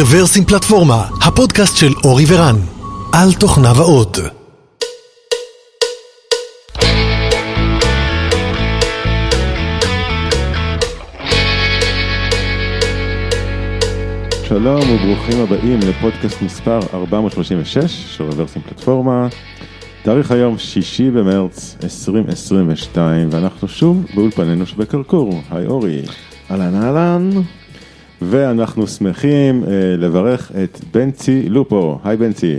רוורסים פלטפורמה, הפודקאסט של אורי ורן, על תוכניו האות. שלום וברוכים הבאים לפודקאסט מספר 436 של רוורסים פלטפורמה. תאריך היום שישי במרץ 2022 ואנחנו שוב באולפנינו שבקרקור. היי אורי. אהלן אהלן. ואנחנו שמחים אה, לברך את בנצי לופו. היי בנצי.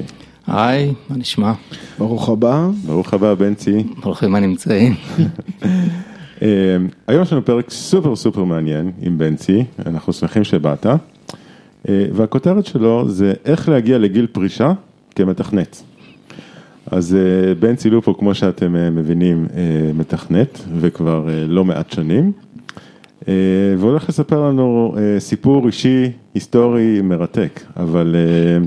היי, מה נשמע? ברוך הבא. ברוך הבא בנצי. ברוכים הנמצאים. אה, היום יש לנו פרק סופר סופר מעניין עם בנצי, אנחנו שמחים שבאת. אה, והכותרת שלו זה איך להגיע לגיל פרישה כמתכנת. אז אה, בנצי לופו, כמו שאתם אה, מבינים, אה, מתכנת וכבר לא מעט שנים. אה, והולך לספר לנו אה, סיפור אישי, היסטורי, מרתק, אבל אה,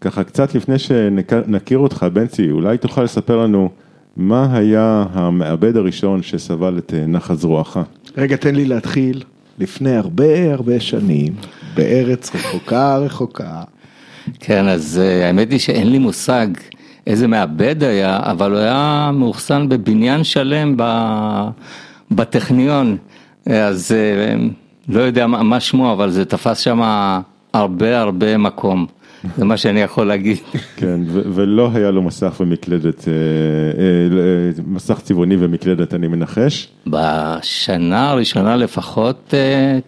ככה קצת לפני שנכיר אותך, בנצי, אולי תוכל לספר לנו מה היה המעבד הראשון שסבל את נחת זרועך. רגע, תן לי להתחיל. לפני הרבה הרבה שנים, בארץ רחוקה רחוקה. כן, אז האמת היא שאין לי מושג איזה מעבד היה, אבל הוא היה מאוחסן בבניין שלם ב... בטכניון. אז אה, לא יודע מה, מה שמו, אבל זה תפס שם הרבה הרבה מקום. זה מה שאני יכול להגיד. כן, ו- ולא היה לו מסך ומקלדת, אה, אה, מסך צבעוני ומקלדת, אני מנחש. בשנה הראשונה לפחות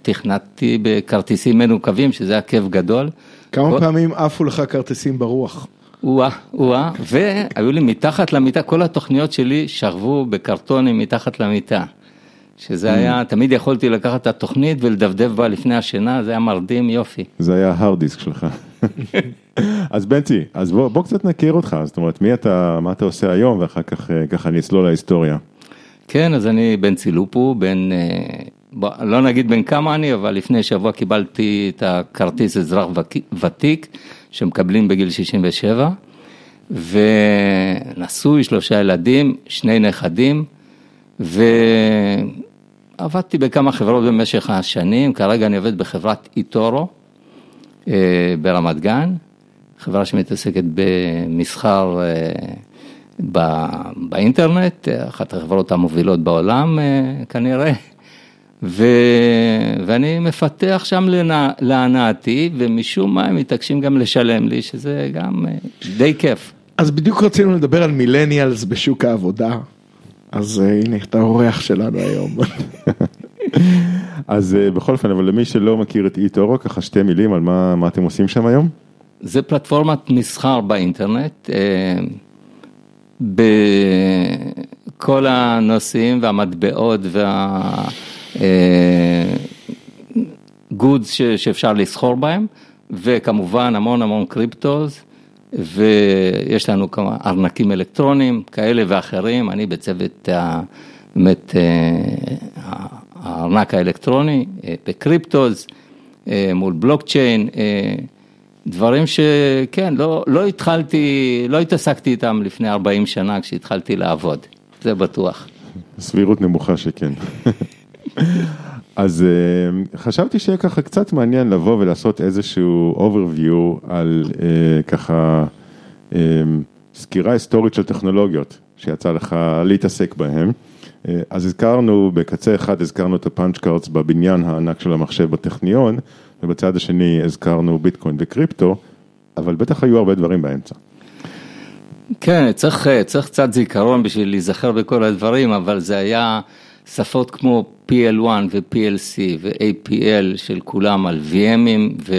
תכנתתי בכרטיסים מנוקבים, שזה היה כיף גדול. כמה כל- פעמים עפו לך כרטיסים ברוח? או-אה, או-אה, והיו לי מתחת למיטה, כל התוכניות שלי שכבו בקרטונים מתחת למיטה. שזה היה, תמיד יכולתי לקחת את התוכנית ולדפדף בה לפני השינה, זה היה מרדים יופי. זה היה ההארד דיסק שלך. אז בנצי, אז בוא, בוא קצת נכיר אותך, זאת אומרת, מי אתה, מה אתה עושה היום, ואחר כך אה, ככה נצלול להיסטוריה. כן, אז אני בן צילופו, בן, אה, בוא, לא נגיד בן כמה אני, אבל לפני שבוע קיבלתי את הכרטיס אזרח ותיק, שמקבלים בגיל 67, ונשוי, שלושה ילדים, שני נכדים, ועבדתי בכמה חברות במשך השנים, כרגע אני עובד בחברת איטורו אה, ברמת גן, חברה שמתעסקת במסחר אה, באינטרנט, אחת החברות המובילות בעולם אה, כנראה, ו... ואני מפתח שם לנע... להנאתי, ומשום מה הם מתעקשים גם לשלם לי, שזה גם די כיף. אז בדיוק רצינו לדבר על מילניאלס בשוק העבודה. אז אה, הנה, אתה האורח שלנו היום. אז אה, בכל אופן, אבל למי שלא מכיר את אי-טורו, ככה שתי מילים על מה, מה אתם עושים שם היום? זה פלטפורמת מסחר באינטרנט, אה, בכל הנושאים והמטבעות והגודס שאפשר לסחור בהם, וכמובן המון המון קריפטוז, ויש לנו כמה ארנקים אלקטרוניים כאלה ואחרים, אני בצוות באמת אה, הארנק האלקטרוני אה, בקריפטוז, אה, מול בלוקצ'יין. דברים שכן, לא, לא התחלתי, לא התעסקתי איתם לפני 40 שנה כשהתחלתי לעבוד, זה בטוח. סבירות נמוכה שכן. אז אה, חשבתי שיהיה ככה קצת מעניין לבוא ולעשות איזשהו overview על אה, ככה אה, סקירה היסטורית של טכנולוגיות שיצא לך להתעסק בהם. אה, אז הזכרנו, בקצה אחד הזכרנו את הפאנץ' קארטס בבניין הענק של המחשב בטכניון, ובצד השני הזכרנו ביטקוין וקריפטו, אבל בטח היו הרבה דברים באמצע. כן, צריך, צריך קצת זיכרון בשביל להיזכר בכל הדברים, אבל זה היה שפות כמו PL1 ו-PLC ו-APL של כולם על VMים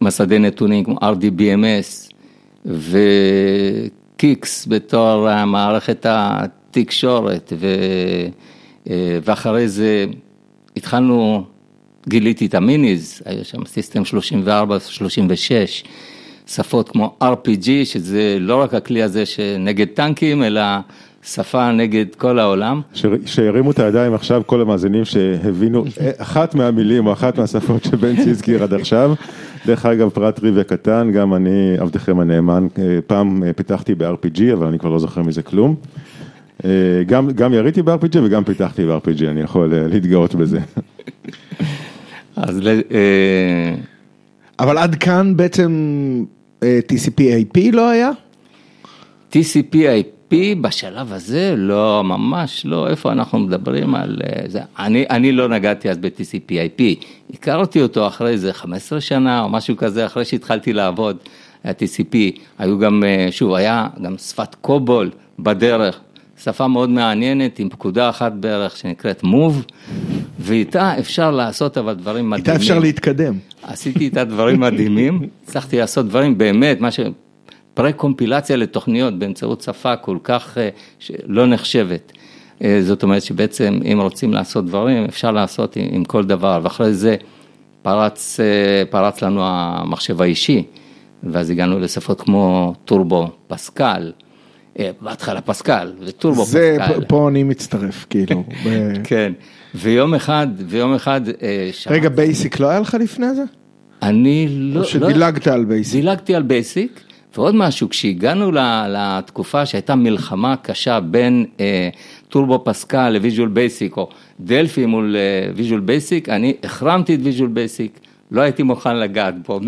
ומסדי נתונים כמו RDBMS ו-Kix בתור מערכת התקשורת ו... ואחרי זה התחלנו, גיליתי את המיניז, היה שם סיסטם 34, 36, שפות כמו RPG, שזה לא רק הכלי הזה שנגד טנקים, אלא שפה נגד כל העולם. שירימו את הידיים עכשיו כל המאזינים שהבינו אחת מהמילים או אחת מהשפות שבנצי הזכיר עד עכשיו. דרך אגב, פרט טריוויה קטן, גם אני, עבדכם הנאמן, אה, פעם אה, פיתחתי ב-RPG, אבל אני כבר לא זוכר מזה כלום. אה, גם, גם יריתי ב-RPG וגם פיתחתי ב-RPG, אני יכול להתגאות בזה. אז ל- אבל עד כאן בעצם TCP/IP לא היה? TCP/IP בשלב הזה, לא, ממש לא, איפה אנחנו מדברים על אה, זה. אני, אני לא נגעתי אז ב-TCP/IP, הכרתי אותו אחרי איזה 15 שנה או משהו כזה, אחרי שהתחלתי לעבוד, היה TCP, היו גם, אה, שוב, היה גם שפת קובול בדרך, שפה מאוד מעניינת עם פקודה אחת בערך שנקראת Move, ואיתה אפשר לעשות אבל דברים מדהימים. איתה אפשר להתקדם. עשיתי איתה דברים מדהימים, הצלחתי לעשות דברים באמת, מה ש... פרה-קומפילציה לתוכניות באמצעות שפה כל כך אה, לא נחשבת. אה, זאת אומרת שבעצם אם רוצים לעשות דברים, אפשר לעשות עם, עם כל דבר, ואחרי זה פרץ, אה, פרץ לנו המחשב האישי, ואז הגענו לשפות כמו Turbo Pascal, בהתחלה Pascal ו Turbo זה, Pascal. זה, פה אני מצטרף, כאילו. ב... כן, ויום אחד, ויום אחד... שמע... רגע, BASIC לא היה לך לפני זה? אני לא... או שדילגת לא... על BASIC? דילגתי על BASIC. ועוד משהו, כשהגענו לתקופה שהייתה מלחמה קשה בין אה, Turbo Pascal ל Visual Basic, או Delphi מול Visual אה, Basic, אני החרמתי את Visual Basic, לא הייתי מוכן לגעת בו,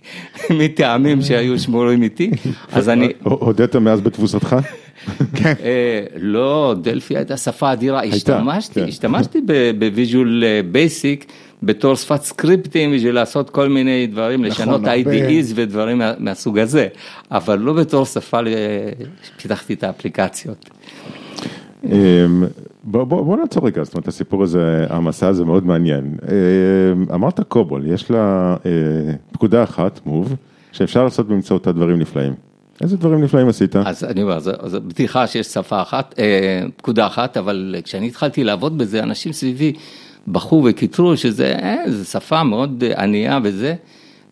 מטעמים שהיו שמורים איתי, אז אני... הודית מאז בתבוסתך? כן. אה, לא, Delphi הייתה שפה אדירה, השתמשתי, כן. השתמשתי ב Visual Basic. בתור שפת סקריפטים בשביל לעשות כל מיני דברים, נכון, לשנות IDEs ודברים מה, מהסוג הזה, אבל לא בתור שפה שפיתחתי את האפליקציות. אמ, בוא, בוא, בוא נעצור רגע, זאת אומרת הסיפור הזה, המסע הזה מאוד מעניין. אמ, אמרת קובול, יש לה אה, פקודה אחת, מוב, שאפשר לעשות באמצעותה דברים נפלאים. איזה דברים נפלאים עשית? אז אני אומר, זו בדיחה שיש שפה אחת, אה, פקודה אחת, אבל כשאני התחלתי לעבוד בזה, אנשים סביבי בכו וקיטרו שזה אה, שפה מאוד ענייה וזה.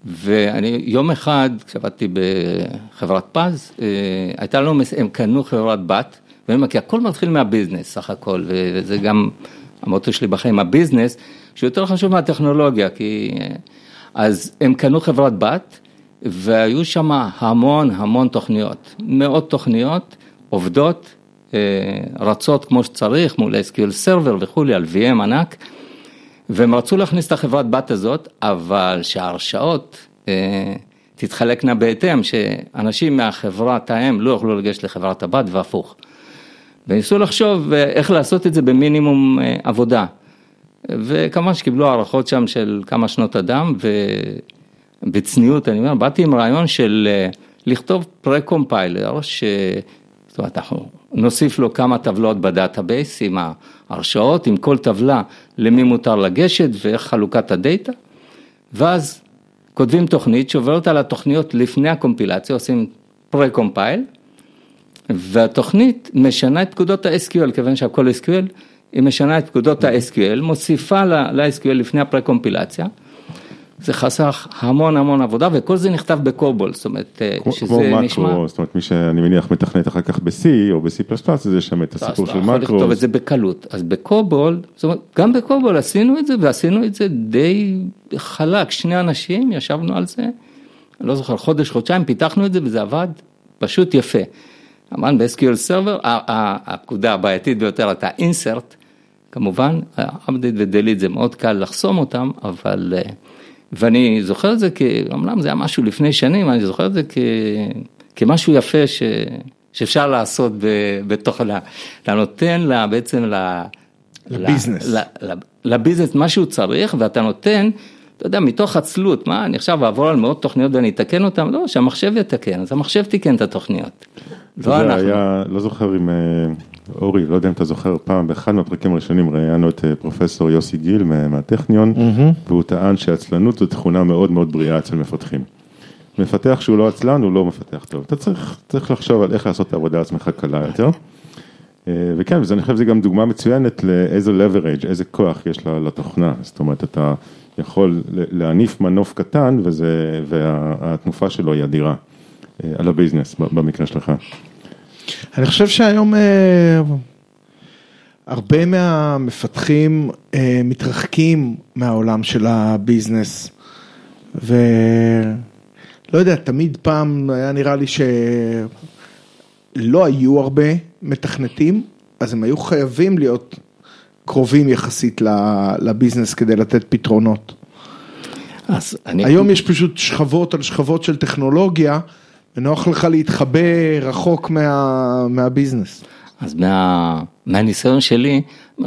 ואני יום אחד, כשעבדתי בחברת פז, אה, הייתה לנו, הם קנו חברת בת, ואני אומר, כי הכל מתחיל מהביזנס סך הכל, וזה גם המוטו שלי בחיים, הביזנס, שהוא יותר חשוב מהטכנולוגיה, כי... אה, אז הם קנו חברת בת, והיו שם המון המון תוכניות, מאות תוכניות עובדות, אה, רצות כמו שצריך מול SQL Server וכולי, על VM ענק. והם רצו להכניס את החברת בת הזאת, אבל שההרשאות אה, תתחלקנה בהתאם, שאנשים מהחברת האם לא יוכלו לגשת לחברת הבת והפוך. וניסו לחשוב אה, איך לעשות את זה במינימום אה, עבודה. וכמובן שקיבלו הערכות שם של כמה שנות אדם, ובצניעות, אני אומר, באתי עם רעיון של אה, לכתוב pre-compiler, ש... זאת אומרת, אנחנו נוסיף לו כמה טבלות ב database עם ההרשאות, עם כל טבלה למי מותר לגשת ואיך חלוקת הדאטה, ואז כותבים תוכנית שעוברת על התוכניות לפני הקומפילציה, עושים פרה-קומפייל, והתוכנית משנה את פקודות ה-SQL, כיוון שהכל SQL, היא משנה את פקודות ה-SQL, מוסיפה ל-SQL לפני הפרה-קומפילציה. זה חסך המון המון עבודה וכל זה נכתב בקובול, זאת אומרת, אה, כמו, שזה כמו נשמע... מקרו, זאת אומרת, מי שאני מניח מתכנת אחר כך ב-C או ב-C++, אז יש שם את הסיפור של מקרו. אתה יכול לכתוב את זה בקלות, אז בקובול, זאת אומרת, גם בקובול עשינו את זה ועשינו את זה די חלק, שני אנשים ישבנו על זה, לא זוכר, חודש, חודשיים, פיתחנו את זה וזה עבד פשוט יפה. אמרנו ב-SQL Server, הפקודה הבעייתית ביותר הייתה insert, כמובן, update ו-delete זה מאוד קל לחסום אותם, אבל... אה, ואני זוכר את זה, כי אמנם זה היה משהו לפני שנים, אני זוכר את זה כ, כמשהו יפה ש, שאפשר לעשות בתוכנה. אתה נותן לה בעצם ל... לביזנס. לביזנס מה שהוא צריך, ואתה נותן, אתה יודע, מתוך עצלות, מה, אני עכשיו אעבור על מאות תוכניות ואני אתקן אותן? לא, שהמחשב יתקן, אז המחשב תיקן את התוכניות. לא אנחנו. היה, לא זוכר אם... אה, אורי, לא יודע אם אתה זוכר, פעם באחד מהפרקים הראשונים ראיינו את אה, פרופסור יוסי גיל מהטכניון, mm-hmm. והוא טען שעצלנות זו תכונה מאוד מאוד בריאה אצל מפתחים. מפתח שהוא לא עצלן, הוא לא מפתח טוב. אתה צריך, צריך לחשוב על איך לעשות את העבודה עצמך קלה יותר. אה, וכן, ואני חושב שזו גם דוגמה מצוינת לאיזה leverage, איזה כוח יש לתוכנה. זאת אומרת, אתה יכול להניף מנוף קטן, וזה, והתנופה שלו היא אדירה על הביזנס במקרה שלך. אני חושב שהיום אה, הרבה מהמפתחים אה, מתרחקים מהעולם של הביזנס. ולא יודע, תמיד פעם היה נראה לי שלא היו הרבה מתכנתים, אז הם היו חייבים להיות קרובים יחסית לביזנס כדי לתת פתרונות. אז אני... היום יש פשוט שכבות על שכבות של טכנולוגיה, ונוח לך להתחבא רחוק מה, מהביזנס. אז מה, מהניסיון שלי,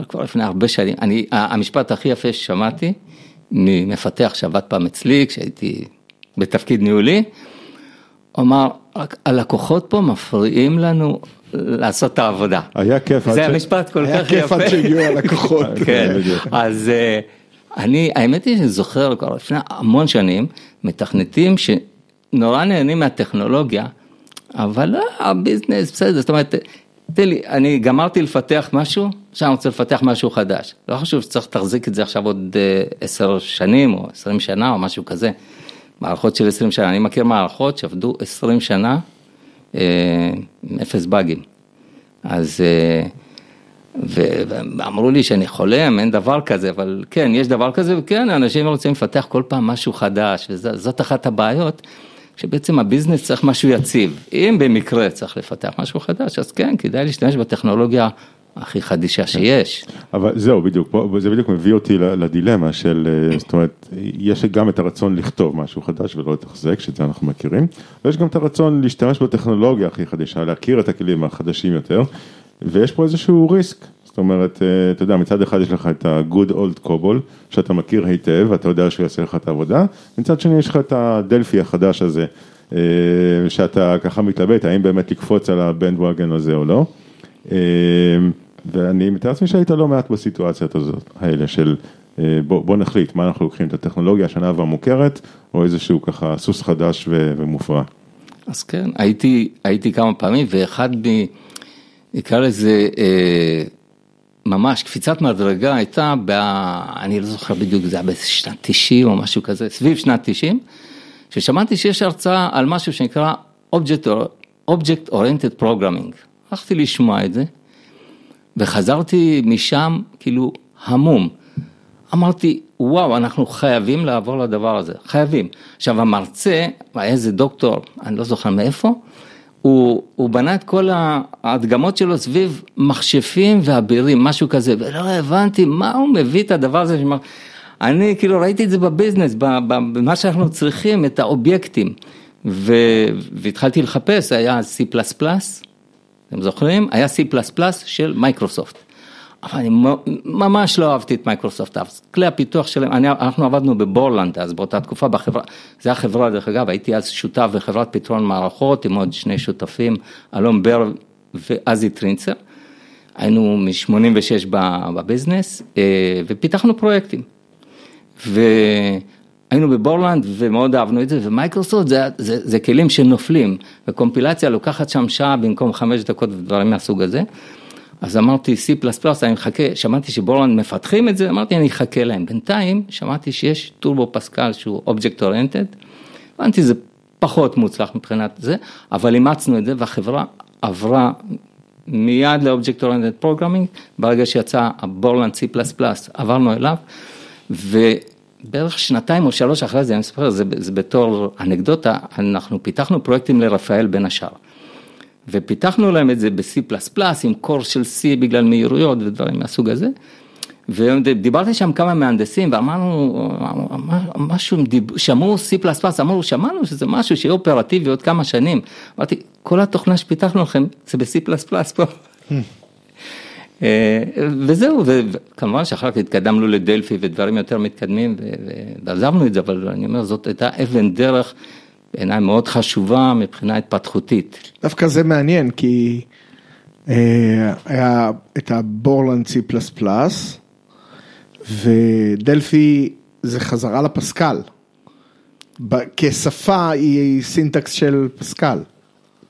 כבר לפני הרבה שנים, אני, המשפט הכי יפה ששמעתי ממפתח שעבד פעם אצלי, כשהייתי בתפקיד ניהולי, הוא אמר, הלקוחות פה מפריעים לנו לעשות את העבודה. היה כיף. זה ש- המשפט כל היה כך יפה. כיף עד שהגיעו הלקוחות. כן, בדיוק. אז אה, אני, האמת היא שאני זוכר כבר לפני המון שנים, מתכנתים שנורא נהנים מהטכנולוגיה, אבל לא, הביזנס בסדר, זאת אומרת, תן לי, אני גמרתי לפתח משהו, עכשיו אני רוצה לפתח משהו חדש. לא חשוב שצריך לתחזיק את זה עכשיו עוד אה, עשר שנים או עשרים שנה או משהו כזה. מערכות של עשרים שנה, אני מכיר מערכות שעבדו עשרים שנה אה, עם אפס באגים. אז אה, ואמרו לי שאני חולם, אין דבר כזה, אבל כן, יש דבר כזה, וכן, אנשים רוצים לפתח כל פעם משהו חדש, וזאת אחת הבעיות, שבעצם הביזנס צריך משהו יציב. אם במקרה צריך לפתח משהו חדש, אז כן, כדאי להשתמש בטכנולוגיה הכי חדישה שיש. אבל זהו, בדיוק, זה בדיוק מביא אותי לדילמה של, אה, זאת אומרת, יש גם את הרצון לכתוב משהו חדש ולא לתחזק, שאת זה אנחנו מכירים, ויש גם את הרצון להשתמש בטכנולוגיה הכי חדישה, להכיר את הכלים החדשים יותר, ויש פה איזשהו ריסק. זאת אומרת, אה, אתה יודע, מצד אחד יש לך את ה-good old קובול, שאתה מכיר היטב, ואתה יודע שהוא יעשה לך את העבודה, מצד שני יש לך את הדלפי החדש הזה, אה, שאתה ככה מתלבט, האם באמת לקפוץ על הבנדווגן הזה או לא. אה, ואני מתאר לעצמי שהיית לא מעט בסיטואציות הזאת, האלה של בוא, בוא נחליט מה אנחנו לוקחים, את הטכנולוגיה השנה והמוכרת, או איזשהו ככה סוס חדש ו- ומופרע. אז כן, הייתי, הייתי כמה פעמים, ואחד מ... נקרא לזה, אה, ממש קפיצת מדרגה הייתה, ב, אני לא זוכר בדיוק, זה היה בשנת 90 או משהו כזה, סביב שנת 90, ששמעתי שיש הרצאה על משהו שנקרא Object, Object Oriented Programming. הלכתי לשמוע את זה, וחזרתי משם כאילו המום. אמרתי, וואו, אנחנו חייבים לעבור לדבר הזה, חייבים. עכשיו המרצה, היה איזה דוקטור, אני לא זוכר מאיפה, הוא, הוא בנה את כל ההדגמות שלו סביב מכשפים ואבירים, משהו כזה, ולא הבנתי מה הוא מביא את הדבר הזה. שמר... אני כאילו ראיתי את זה בביזנס, במה שאנחנו צריכים, את האובייקטים. ו... והתחלתי לחפש, היה C++, אתם זוכרים? היה C++ של מייקרוסופט. אבל אני ממש לא אהבתי את מייקרוסופט, אז כלי הפיתוח שלהם, אני, אנחנו עבדנו ב Borland אז באותה תקופה בחברה, זו החברה דרך אגב, הייתי אז שותף בחברת פתרון מערכות עם עוד שני שותפים, אלון בר ואזי טרינצר, היינו מ-86 ב business אה, ופיתחנו פרויקטים. והיינו ב Borland ומאוד אהבנו את זה, ומייקרוסופט זה, זה, זה כלים שנופלים, וקומפילציה לוקחת שם שעה במקום חמש דקות ודברים מהסוג הזה. אז אמרתי C++, אני מחכה, שמעתי ש Borland מפתחים את זה, אמרתי אני אחכה להם. בינתיים שמעתי שיש Turbo Pascal שהוא object oriented, הבנתי זה פחות מוצלח מבחינת זה, אבל אימצנו את זה והחברה עברה מיד ל object oriented programming, ברגע שיצא ה Borland C++, עברנו אליו, ובערך שנתיים או שלוש אחרי זה, אני מספר, זה, זה בתור אנקדוטה, אנחנו פיתחנו פרויקטים לרפאל בין השאר. ופיתחנו להם את זה ב-C++ עם קורס של C בגלל מהירויות ודברים מהסוג הזה. ודיברתי שם כמה מהנדסים ואמרנו, משהו, שמעו C++, אמרו, שמענו שזה משהו שיהיה אופרטיבי עוד כמה שנים. אמרתי, כל התוכנה שפיתחנו לכם זה ב-C++ פה. וזהו, וכמובן שאחר כך התקדמנו לדלפי ודברים יותר מתקדמים ועזבנו את זה, אבל אני אומר, זאת הייתה אבן דרך בעיניי מאוד חשובה מבחינה התפתחותית. דווקא זה מעניין, כי אה, היה את ה-Borland C++, ו-Delphi זה חזרה ל-Pascal. כשפה היא סינטקס של Pascal.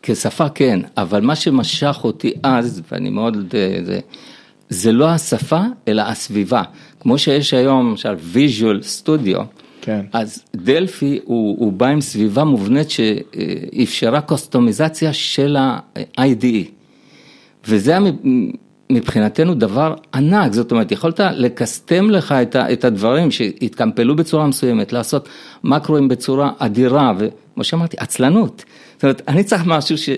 כשפה כן, אבל מה שמשך אותי אז, ואני מאוד, זה, זה לא השפה, אלא הסביבה. כמו שיש היום, למשל, Visual Studio, כן. אז דלפי הוא, הוא בא עם סביבה מובנית שאפשרה קוסטומיזציה של ה-IDE. וזה היה מבחינתנו דבר ענק, זאת אומרת, יכולת לקסטם לך את, ה, את הדברים שהתקמפלו בצורה מסוימת, לעשות מקרואים בצורה אדירה, וכמו שאמרתי, עצלנות. זאת אומרת, אני צריך משהו ש...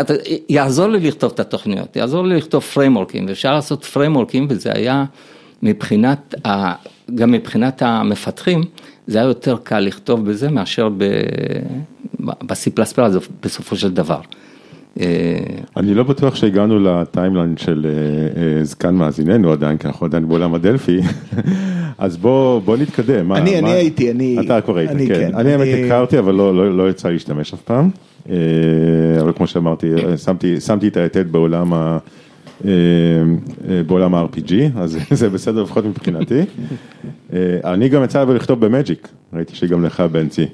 אתה, יעזור לי לכתוב את התוכניות, יעזור לי לכתוב פריימורקים, ואפשר לעשות פריימורקים, וזה היה מבחינת, ה, גם מבחינת המפתחים, זה היה יותר קל לכתוב בזה מאשר ב-C++ בסופו של דבר. אה, אני לא בטוח שהגענו לטיימליין של אה, אה, זקן מאזיננו עדיין, כי אנחנו עדיין בעולם הדלפי, אז בוא, בוא נתקדם. אני- הייתי, אני- אתה כבר היית, כן. כן, אני האמת הכרתי, אבל לא, לא, לא יצא לי להשתמש אף פעם. אבל כמו שאמרתי, שמתי, את היתד בעולם ה... בעולם ה-RPG, אז זה בסדר לפחות מבחינתי. אה, אני גם יצא לי לכתוב במג'יק, ראיתי שגם לך בנצי.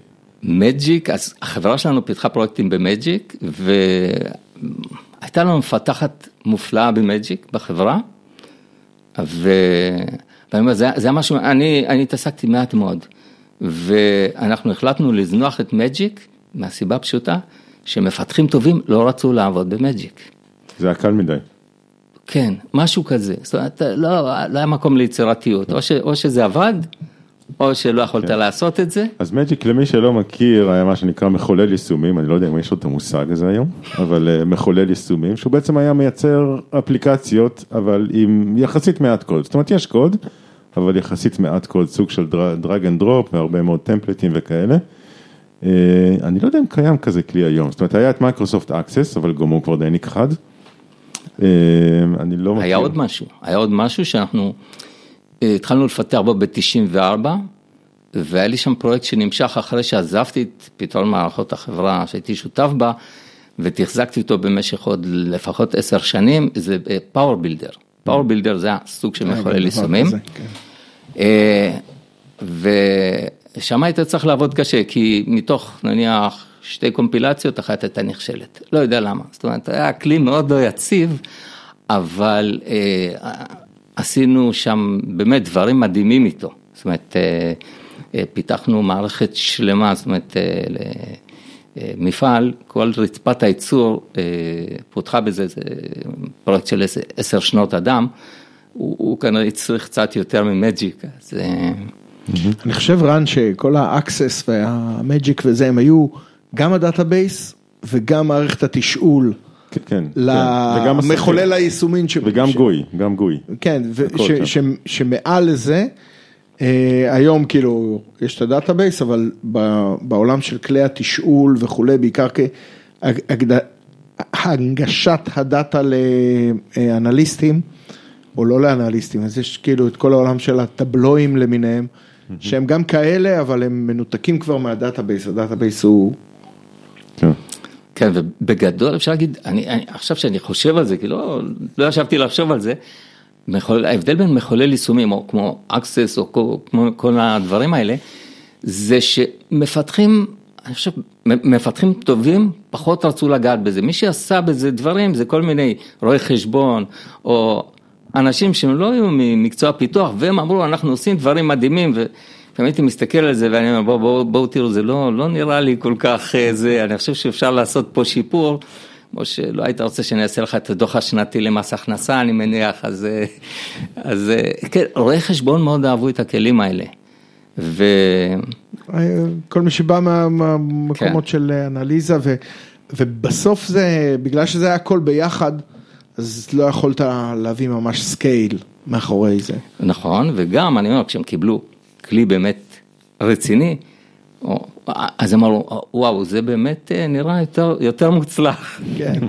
מג'יק, אז החברה שלנו פיתחה פרויקטים במג'יק, והייתה לנו מפתחת מופלאה במג'יק בחברה, ו... ואני אומר, זה, זה משהו, אני, אני התעסקתי מעט מאוד, ואנחנו החלטנו לזנוח את מג'יק, מהסיבה הפשוטה, שמפתחים טובים לא רצו לעבוד במג'יק. זה היה קל מדי. כן, משהו כזה, זאת אומרת, לא, לא היה מקום ליצירתיות, או, ש, או שזה עבד, או שלא יכולת כן. לעשות את זה. אז מג'יק למי שלא מכיר היה מה שנקרא מחולל יישומים, אני לא יודע אם יש לו את המושג הזה היום, אבל אה, מחולל יישומים, שהוא בעצם היה מייצר אפליקציות, אבל עם יחסית מעט קוד, זאת אומרת יש קוד, אבל יחסית מעט קוד, סוג של drag and drop והרבה מאוד template-ים וכאלה. אה, אני לא יודע אם קיים כזה כלי היום, זאת אומרת היה את Microsoft Access, אבל גם הוא כבר די נכחד. אה, אני לא מכיר. היה עוד משהו, היה עוד משהו שאנחנו אה, התחלנו לפתח בו ב-94, והיה לי שם פרויקט שנמשך אחרי שעזבתי את פתרון מערכות החברה שהייתי שותף בה, ותחזקתי אותו במשך עוד לפחות עשר שנים, זה PowerBuilder. פאוור בילדר זה הסוג של מחולל יישומים. ושם היית צריך לעבוד קשה, כי מתוך נניח שתי קומפילציות אחת הייתה נכשלת, לא יודע למה, זאת אומרת היה כלי מאוד לא יציב, אבל אה, עשינו שם באמת דברים מדהימים איתו, זאת אומרת אה, אה, פיתחנו מערכת שלמה, זאת אומרת אה, אה, מפעל, כל רצפת הייצור אה, פותחה בזה, זה פרויקט של עשר- שנות אדם, הוא, הוא כנראה הצריך קצת יותר מ-Magic, אז אה, אני חושב רן שכל ה-Access וה-Magic וזה הם היו גם ה-database וגם מערכת התשאול כן, כן, כן. למחולל היישומין. ש- וגם ש- גוי, גם גוי. כן, ו- ש- שם. ש- שמעל לזה, אה, היום כאילו יש את ה-database, אבל ב- בעולם של כלי התשאול וכולי, בעיקר כהנגשת ה-data לאנליסטים, או לא לאנליסטים, אז יש כאילו את כל העולם של ה-Tableau-ים למיניהם, שהם גם כאלה, אבל הם מנותקים כבר מה-database, ה-database הוא... כן. ובגדול אפשר להגיד, אני, אני, עכשיו שאני חושב על זה, כי לא, לא ישבתי לחשוב על זה, מחולל, ההבדל בין מחולל יישומים, או כמו Access, או כמו, כמו כל הדברים האלה, זה שמפתחים, אני חושב, מפתחים טובים פחות רצו לגעת בזה. מי שעשה בזה דברים זה כל מיני רואי חשבון, או אנשים שהם לא היו ממקצוע פיתוח, והם אמרו, אנחנו עושים דברים מדהימים, ו... לפעמים הייתי מסתכל על זה ואני אומר, בואו בוא, בוא, תראו, זה לא, לא נראה לי כל כך אה, זה, אני חושב שאפשר לעשות פה שיפור, כמו שלא היית רוצה שאני אעשה לך את הדוח השנתי למס הכנסה, אני מניח, אז, אה, אז אה, כן, רואי חשבון מאוד אהבו את הכלים האלה. ו... כל מי שבא מה- מהמקומות כן. של אנליזה, ו, ובסוף זה, בגלל שזה היה הכל ביחד, אז לא יכולת להביא ממש scale מאחורי זה. נכון, וגם, אני אומר, כשהם קיבלו כלי באמת רציני, אז הם אמרו, וואו, זה באמת אה, נראה יותר, יותר מוצלח. כן.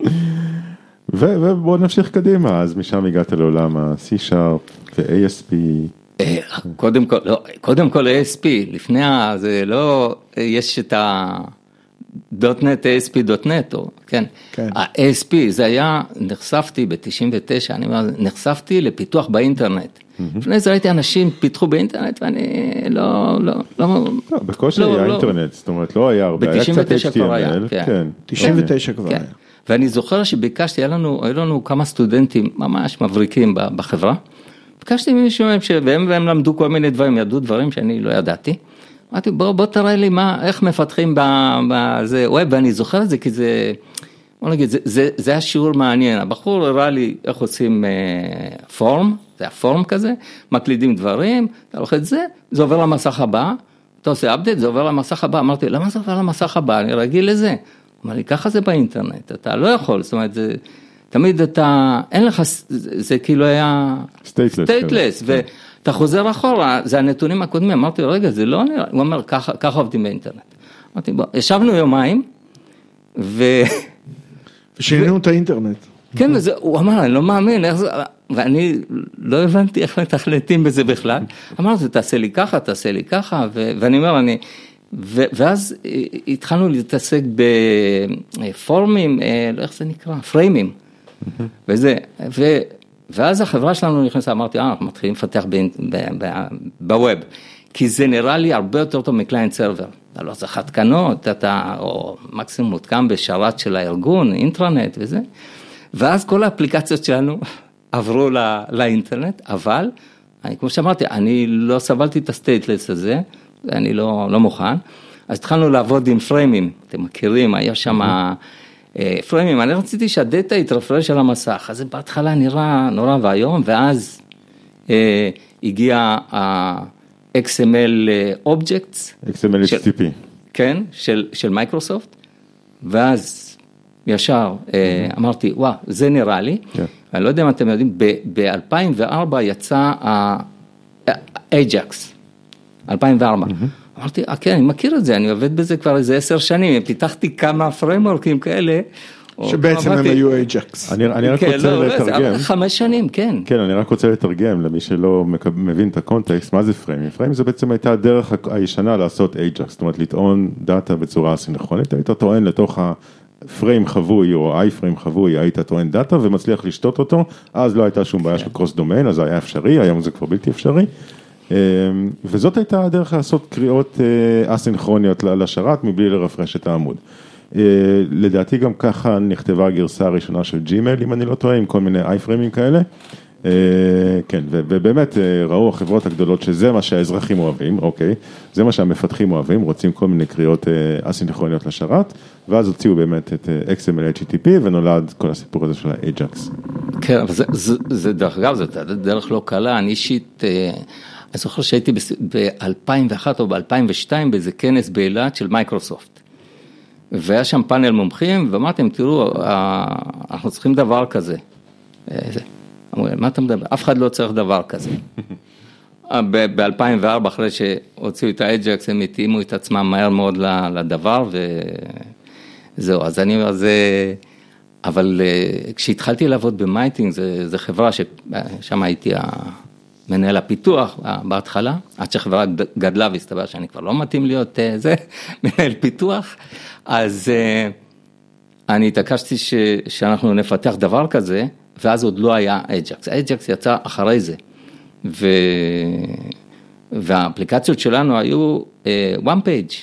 ובואו נמשיך קדימה, אז משם הגעת לעולם ה-C-Sharp ו-ASP. אה, קודם כל, לא, קודם כל ASP, לפני ה... זה לא, יש את ה... .NET, ASP.NET, או, כן, כן. ה-ASP, זה היה, נחשפתי ב-99, אני אומר, נחשפתי לפיתוח באינטרנט. לפני זה ראיתי אנשים פיתחו באינטרנט ואני לא, לא, לא, לא, בקושי לא, היה לא. אינטרנט, זאת אומרת לא היה הרבה, היה קצת ב-99 כבר היה, HTML, כן. כן. 99 כבר כן. היה. ואני זוכר שביקשתי, היה לנו, היו לנו כמה סטודנטים ממש מבריקים בחברה. ביקשתי ממישהו מהם, ש- והם, והם למדו כל מיני דברים, ידעו דברים שאני לא ידעתי. אמרתי, בוא, בוא תראה לי מה, איך מפתחים בזה ווב, ואני זוכר את זה כי זה, בוא נגיד, זה, זה, זה היה שיעור מעניין. הבחור הראה לי איך עושים אה, פורם, זה היה פורם כזה, מקלידים דברים, אתה לוחץ זה, זה עובר למסך הבא, אתה עושה update, זה עובר למסך הבא. אמרתי, למה זה עובר למסך הבא? אני רגיל לזה. הוא אמר לי, ככה זה באינטרנט, אתה לא יכול, זאת אומרת, זה, תמיד אתה, אין לך, זה, זה כאילו היה stateless, stateless, כזה. אתה חוזר אחורה, זה הנתונים הקודמים, אמרתי לו, רגע, זה לא נראה, הוא אומר, ככה, ככה עובדים באינטרנט. אמרתי, בוא, ישבנו יומיים, ו... ושינינו את האינטרנט. כן, וזה, הוא אמר, אני לא מאמין, איך זה, ואני לא הבנתי איך מתכנתים בזה בכלל. אמרתי, תעשה לי ככה, תעשה לי ככה, ו, ואני אומר, אני, ו, ואז התחלנו להתעסק בפורומים, אה, לא איך זה נקרא, frame-ים, וזה, ו, ואז החברה שלנו נכנסה, אמרתי, אה, אנחנו מתחילים לפתח ב-web, כי זה נראה לי הרבה יותר טוב מ-client server. אתה לא צריך התקנות, אתה, או מקסימום מותקם בשרת של הארגון, אינטרנט וזה. ואז כל האפליקציות שלנו עברו לא, לאינטרנט, אבל, אני, כמו שאמרתי, אני לא סבלתי את ה-stateless הזה, אני לא, לא מוכן. אז התחלנו לעבוד עם פריימים, אתם מכירים, היה שם אה, פריימים, אני רציתי שהדאטה יתרפרש על המסך, אז זה בהתחלה נראה נורא ואיום, ואז אה, הגיע ה-XML Objects. XML של- HTTP. כן, של, של מייקרוסופט, ואז ישר אה, אמרתי, וואה, זה נראה לי, כן. אני לא יודע אם אתם יודעים, ב-2004 יצא ה-Ajax, 2004. אמרתי, אה, כן, אני מכיר את זה, אני עובד בזה כבר איזה עשר שנים, פיתחתי כמה framework-ים כאלה. שבעצם הם היו AJAX. אני רק כן, רוצה לא, לא, לתרגם. חמש שנים, כן. כן, אני רק רוצה לתרגם למי שלא מבין את ה-context, מה זה frame-ים? frame-ים זה בעצם הייתה הדרך הישנה לעשות AJAX, זאת אומרת לטעון data בצורה סינכרונית, היית טוען לתוך ה-frame חבוי או iframe חבוי, היית טוען data ומצליח לשתות אותו, אז לא הייתה שום בעיה של cross domain, אז זה היה אפשרי, היום זה כבר בלתי אפשרי. אמ, וזאת הייתה הדרך לעשות קריאות אה, אסינכרוניות לשרת מבלי לרפרש את העמוד. אה, לדעתי גם ככה נכתבה הגרסה הראשונה של ג'ימייל, אם אני לא טועה, עם כל מיני אייפריימים כאלה. אה, כן, ובאמת ראו החברות הגדולות שזה מה שהאזרחים אוהבים, אוקיי, זה מה שהמפתחים אוהבים, רוצים כל מיני קריאות אסינכרוניות לשרת, ואז הוציאו באמת את אה, XML HTTP ונולד כל הסיפור הזה של ה-Ajax. כן, אבל זה, זה, זה דרך אגב, זו דרך לא קלה, אני אישית, אה, אני זוכר שהייתי ב-2001 או ב-2002 באיזה כנס באילת של מייקרוסופט. והיה שם פאנל מומחים, ואמרתי להם, תראו, אה, אנחנו צריכים דבר כזה. אה, זה. אמרו מה אתה מדבר? אף אחד לא צריך דבר כזה. ב-2004, אחרי שהוציאו את האג'קס, הם התאימו את עצמם מהר מאוד לדבר, וזהו, אז אני אומר, זה... אבל אה, כשהתחלתי לעבוד במייטינג, זו חברה ששם הייתי מנהל הפיתוח אה, בהתחלה, עד שהחברה גד- גדלה והסתבר שאני כבר לא מתאים להיות אה, זה, מנהל פיתוח, אז אה, אני התעקשתי ש, שאנחנו נפתח דבר כזה, ואז עוד לא היה אג'קס, אג'קס יצא אחרי זה, ו... והאפליקציות שלנו היו אה, one page,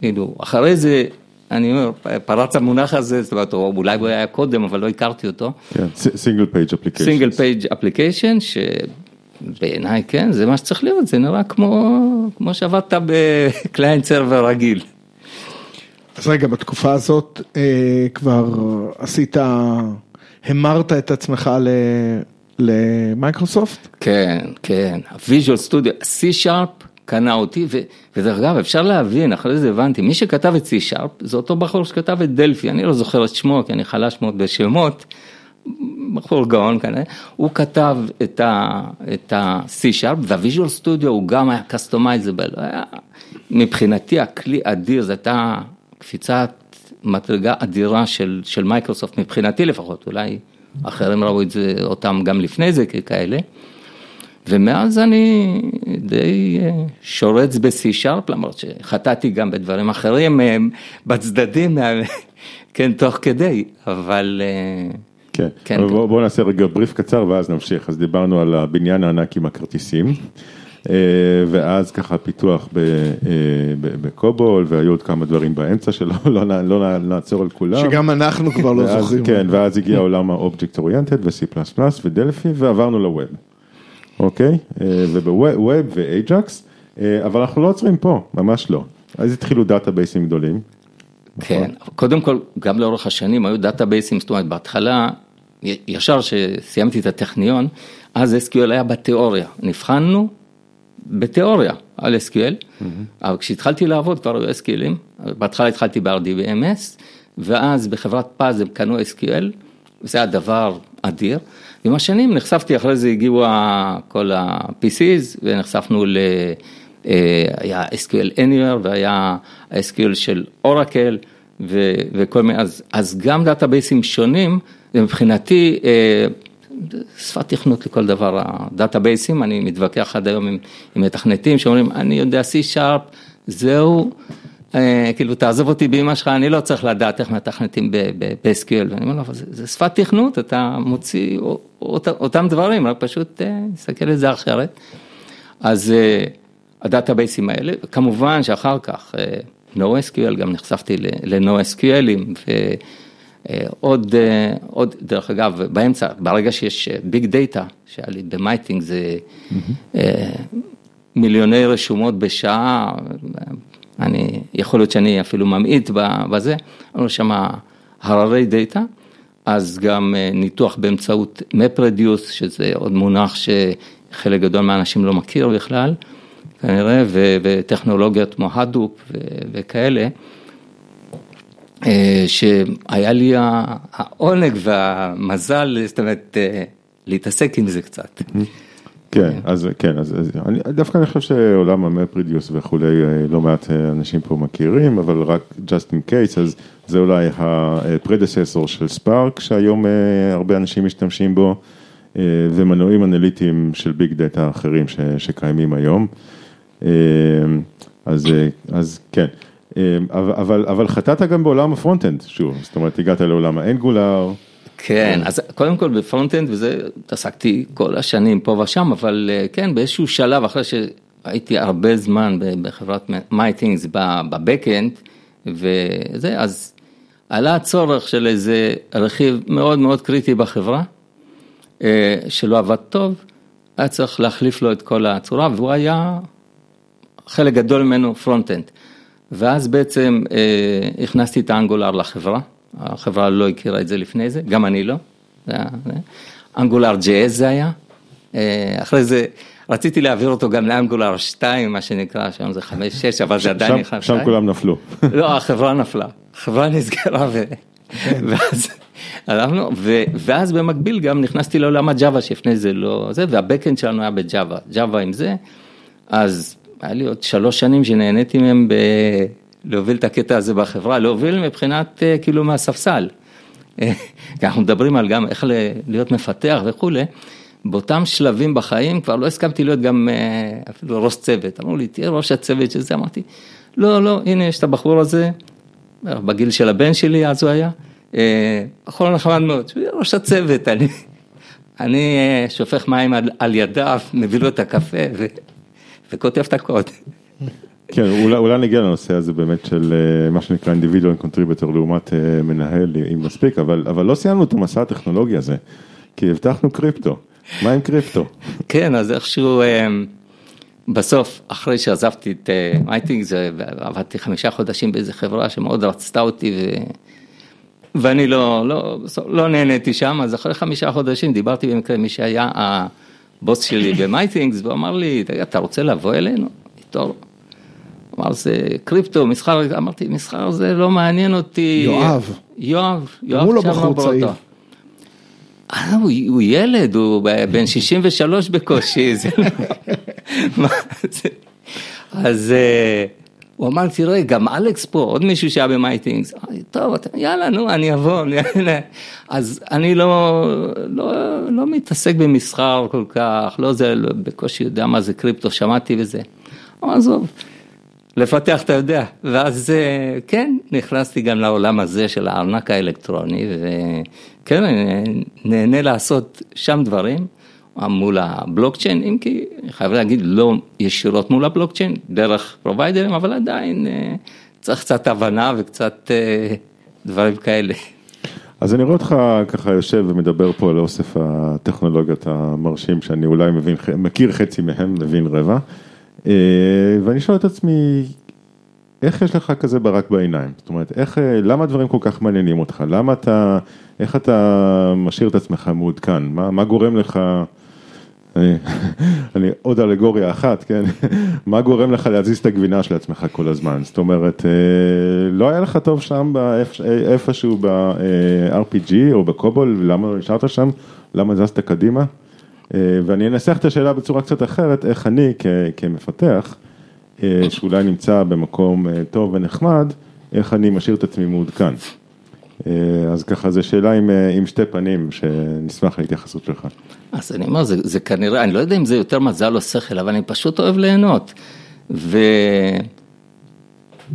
כאילו, אחרי זה, אני אומר, פרץ המונח הזה, זאת אומרת, או אולי הוא היה קודם, אבל לא הכרתי אותו, single page application. single page application, שבעיניי כן, זה מה שצריך להיות, זה נראה כמו, כמו שעבדת ב-client server רגיל. אז רגע, בתקופה הזאת אה, כבר עשית, המרת את עצמך ל- ל-Microsoft? כן, כן, הוויז'ואל סטודיו, C-Sharp קנה אותי, ו- ודרך אגב, אפשר להבין, אחרי זה הבנתי, מי שכתב את C-Sharp זה אותו בחור שכתב את Delphi, אני לא זוכר את שמו, כי אני חלש מאוד בשמות, בחור גאון כנראה, הוא כתב את ה-C-Sharp, והוויז'ואל סטודיו הוא גם היה customizable, היה מבחינתי הכלי אדיר, זו הייתה קפיצת מדרגה אדירה של, של מייקרוסופט, מבחינתי לפחות, אולי אחרים ראו את זה, אותם גם לפני זה ככאלה. ומאז אני די אה, שורץ ב-C-Sharp, למרות שחטאתי גם בדברים אחרים אה, בצדדים, אה, כן, תוך כדי, אבל כן, כן, אבל כן. בואו בוא נעשה רגע בריף קצר ואז נמשיך. אז דיברנו על הבניין הענק עם הכרטיסים, ואז ככה פיתוח ב- ב- בקובול, והיו עוד כמה דברים באמצע שלא לא לא נע- נעצור על כולם. שגם אנחנו כבר לא ואז- זוכרים. כן, ואז הגיע עולם ה-Object Oriented ו-C++ ו Delphi, ועברנו ל web, אוקיי? אה, וב web ו-Ajax, אה, אבל אנחנו לא עוצרים פה, ממש לא. אז התחילו דאטאבייסים גדולים. כן, קודם כל, גם לאורך השנים היו דאטאבייסים, זאת אומרת, בהתחלה, ישר שסיימתי את הטכניון, אז SQL היה בתיאוריה, נבחנו בתיאוריה על SQL, אבל כשהתחלתי לעבוד כבר היו SQLים, בהתחלה התחלתי ב-RDBMS, ואז בחברת פז הם קנו SQL, וזה היה דבר אדיר. עם השנים נחשפתי, אחרי זה הגיעו כל ה-PCs ונחשפנו ל... אה, היה SQL Anywhere והיה SQL של Oracle וכל מיני, אז, אז גם דאטאבייסים שונים, ומבחינתי אה, שפת תכנות לכל דבר, הדאטאבייסים, אני מתווכח עד היום עם, עם מתכנתים שאומרים, אני יודע C-Sharp, זהו, כאילו תעזוב אותי באמא שלך, אני לא צריך לדעת איך מתכנתים ב-SQL, ואני אומר לו, זה, זה שפת תכנות, אתה מוציא אות, אותם דברים, רק פשוט תסתכל על זה אחרת. אז הדאטאבייסים האלה, כמובן שאחר כך, NoSQL, גם נחשפתי ל-NoSQLים, ועוד, עוד, דרך אגב, באמצע, ברגע שיש big data, שהיה לי ב myThings. מיליוני רשומות בשעה, אני, יכול להיות שאני אפילו ממעיט בזה, אמרנו שם הררי דאטה, אז גם ניתוח באמצעות MapReduce, שזה עוד מונח שחלק גדול מהאנשים לא מכיר בכלל. כנראה, וטכנולוגיות כמו הדופ וכאלה, אה, שהיה לי העונג והמזל, זאת אומרת, אה, להתעסק עם זה קצת. כן, אז כן, אז אני, דווקא אני חושב שעולם ה MapReduce וכולי, אה, לא מעט אנשים פה מכירים, אבל רק just in case, אז זה אולי ה predecessor של Spark, שהיום הרבה אנשים משתמשים בו, ומנועים אנליטיים של big data אחרים ש, שקיימים היום. אז, אה, אז כן, אבל, אבל חטאת גם בעולם ה front-end, שוב, זאת אומרת, הגעת לעולם ה Angular. כן, אז קודם כל ב front-end, וזה התעסקתי כל השנים פה ושם, אבל אה, כן, באיזשהו שלב, אחרי שהייתי הרבה זמן בחברת myThings ב back-end, וזה, אז עלה הצורך של איזה רכיב מאוד מאוד קריטי בחברה, אה, שלא עבד טוב, היה צריך להחליף לו את כל הצורה, והוא היה חלק גדול ממנו front-end. ואז בעצם אה, הכנסתי את ה Angular לחברה, החברה לא הכירה את זה לפני זה, גם אני לא. אנגולר ג'אז זה היה. אה, אחרי זה רציתי להעביר אותו גם לאנגולר 2, מה שנקרא, שם זה 5-6, אבל זה עדיין נכנס. שם כולם נפלו. לא, החברה נפלה. החברה נסגרה ו... כן. ואז הלכנו, ואז במקביל גם נכנסתי לעולם הג'אווה, שלפני זה לא זה, והבקאנד שלנו היה בג'אווה, ג'אווה עם זה, אז היה לי עוד שלוש שנים שנהניתי מהם ב... להוביל את הקטע הזה בחברה, להוביל מבחינת אה, כאילו מהספסל. כי אנחנו מדברים על גם איך להיות מפתח וכולי, באותם שלבים בחיים כבר לא הסכמתי להיות גם אה, אפילו ראש צוות, אמרו לי תהיה ראש הצוות של זה, אמרתי לא, לא, הנה יש את הבחור הזה, בגיל של הבן שלי אז הוא היה, אה, בחור נחמד מאוד, שהוא יהיה ראש הצוות, אני, אני שופך מים על, על ידיו, מביא לו את הקפה. ו... וכותב את הקוד. כן, אולי, אולי נגיע לנושא הזה באמת של אה, מה שנקרא individual contributor לעומת אה, מנהל, אם מספיק, אבל, אבל לא סיימנו את המסע הטכנולוגי הזה, כי הבטחנו קריפטו. מה עם קריפטו? כן, אז איכשהו אה, בסוף, אחרי שעזבתי את myThings, עבדתי חמישה חודשים באיזה חברה שמאוד רצתה אותי, ו... ואני לא, לא, לא נהניתי שם, אז אחרי חמישה חודשים דיברתי במקרה מי שהיה הבוס שלי ב myThings, והוא אמר לי, אתה רוצה לבוא אלינו? איתו. אמר, זה קריפטו, מסחר, אמרתי, מסחר זה לא מעניין אותי. יואב. יואב, יואב לא בחור צעיר. אה, הוא, הוא ילד, הוא בן 63 בקושי. זה... לא- אז אה, הוא אמר, תראה, גם אלכס פה, עוד מישהו שהיה במייטינגס, טוב, יאללה, נו, אני אבוא, אז אני לא, לא, לא מתעסק במסחר כל כך, לא זה, לא, בקושי יודע מה זה קריפטו, שמעתי וזה. אבל עזוב, לפתח אתה יודע, ואז אה, כן, נכנסתי גם לעולם הזה של הארנק האלקטרוני, וכן, אני נהנה לעשות שם דברים. מול הבלוקצ'יין, אם כי אני חייב להגיד לא ישירות מול הבלוקצ'יין, דרך פרוביידרים, אבל עדיין אה, צריך קצת הבנה וקצת אה, דברים כאלה. אז אני רואה אותך ככה יושב ומדבר פה על אוסף הטכנולוגיות המרשים שאני אולי מבין, מכיר חצי מהם, מבין רבע, ואני שואל את עצמי, איך יש לך כזה ברק בעיניים? זאת אומרת, איך, למה הדברים כל כך מעניינים אותך? למה אתה, איך אתה משאיר את עצמך מעודכן? מה, מה גורם לך אני, אני עוד אלגוריה אחת, כן, מה גורם לך להזיז את הגבינה של עצמך כל הזמן, זאת אומרת, אה, לא היה לך טוב שם איפשהו ב-RPG או בקובול, למה נשארת שם, למה זזת קדימה, אה, ואני אנסח את השאלה בצורה קצת אחרת, איך אני כ- כמפתח, אה, שאולי נמצא במקום אה, טוב ונחמד, איך אני משאיר את עצמי מעודכן. אה, אז ככה, זו שאלה עם, אה, עם שתי פנים, שנשמח להתייחסות שלך. אז אני אומר, זה, זה כנראה, אני לא יודע אם זה יותר מזל או שכל, אבל אני פשוט אוהב ליהנות.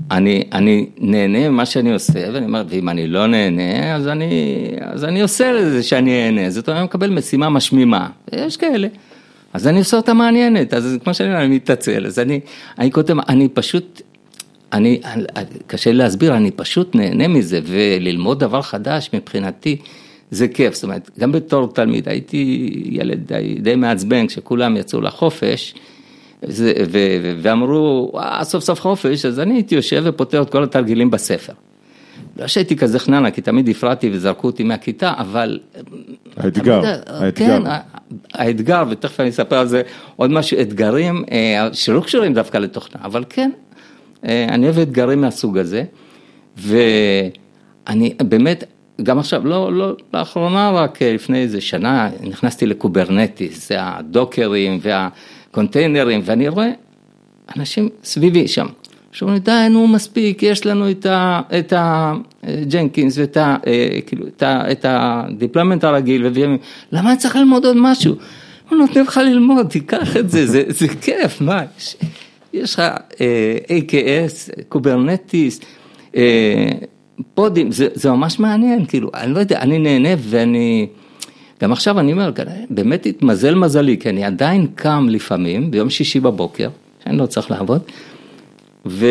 ואני אני נהנה ממה שאני עושה, ואני אומר, ואם אני לא נהנה, אז אני, אז אני עושה לזה שאני אהנה. זאת אומרת, אני מקבל משימה משמימה, יש כאלה. אז אני עושה אותה מעניינת, אז כמו שאני אומר, אני מתעצל, אז אני, אני כותב, אני פשוט, אני, קשה לי להסביר, אני פשוט נהנה מזה, וללמוד דבר חדש מבחינתי, זה כיף, זאת אומרת, גם בתור תלמיד הייתי ילד די, די מעצבן כשכולם יצאו לחופש, ואמרו, וואה, סוף סוף חופש, אז אני הייתי יושב ופותר את כל התרגילים בספר. לא שהייתי כזה חננה, כי תמיד הפרעתי וזרקו אותי מהכיתה, אבל... האתגר, האתגר. האתגר. כן, האתגר, ותכף אני אספר על זה עוד משהו, אתגרים אה, שלא קשורים דווקא לתוכנה, אבל כן, אה, אני אוהב אתגרים מהסוג הזה, ואני באמת, גם עכשיו, לא, לא, לאחרונה רק אה, לפני איזה שנה נכנסתי לקוברנטיס, זה הדוקרים והקונטיינרים, ואני רואה אנשים סביבי שם. שאומרים, די, נו, מספיק, יש לנו את, ה Jenkins ואת ה, אה, כאילו, את, ה, את ה deployment הרגיל, ו VMים, למה אני צריך ללמוד עוד משהו? הוא נותן לך ללמוד, תיקח את זה, זה, זה כיף, מה, יש, יש לך אה, AKS, Kubernetes, אה, פודים, זה, זה ממש מעניין, כאילו, אני לא יודע, אני נהנה ואני, גם עכשיו אני אומר, באמת התמזל מזלי, כי אני עדיין קם לפעמים, ביום שישי בבוקר, שאני לא צריך לעבוד, ו,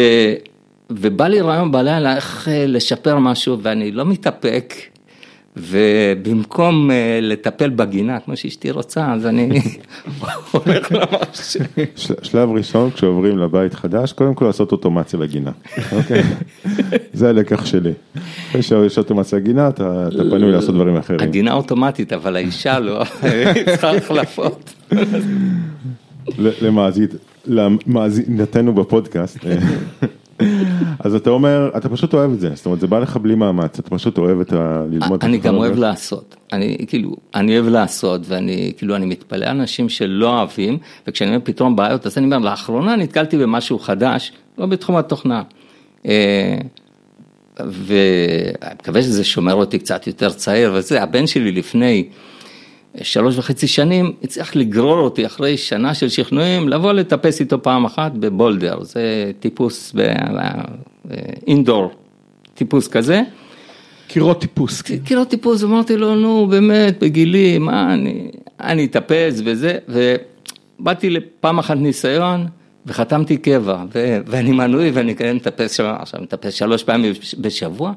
ובא לי רעיון בלילה איך אה, לשפר משהו ואני לא מתאפק ובמקום אה, לטפל בגינה כמו שאשתי רוצה אז אני הולך למחשב. של- שלב ראשון, כשעוברים לבית חדש, קודם כל לעשות אוטומציה לגינה, אוקיי? זה הלקח שלי. אחרי שיש אוטומציה לגינה, אתה פנוי לעשות דברים אחרים. הגינה אוטומטית אבל האישה לא, היא צריכה החלפות. למאזינתנו בפודקאסט. אז אתה אומר, אתה פשוט אוהב את זה, זאת אומרת, זה בא לך בלי מאמץ, אתה פשוט אוהב את ה... ללמוד אני גם. אוהב לעשות, אני כאילו, אני אוהב לעשות ואני כאילו, אני מתפלא על אנשים שלא אוהבים, וכשאני אומר פתרון בעיות, אז אני אומר, לאחרונה נתקלתי במשהו חדש, לא בתחום התוכנה. אה, ואני מקווה שזה שומר אותי קצת יותר צעיר וזה, הבן שלי לפני שלוש וחצי שנים הצליח לגרור אותי אחרי שנה של שכנועים, לבוא לטפס איתו פעם אחת בבולדר, זה טיפוס באינדור, טיפוס כזה. קירות טיפוס. קירות טיפוס, אמרתי לו, נו באמת, בגילי, מה, אני, אני אטפס וזה, ובאתי לפעם אחת ניסיון, וחתמתי קבע, ו, ואני מנוי ואני כן מטפס שם, עכשיו מטפס שלוש פעמים בשבוע,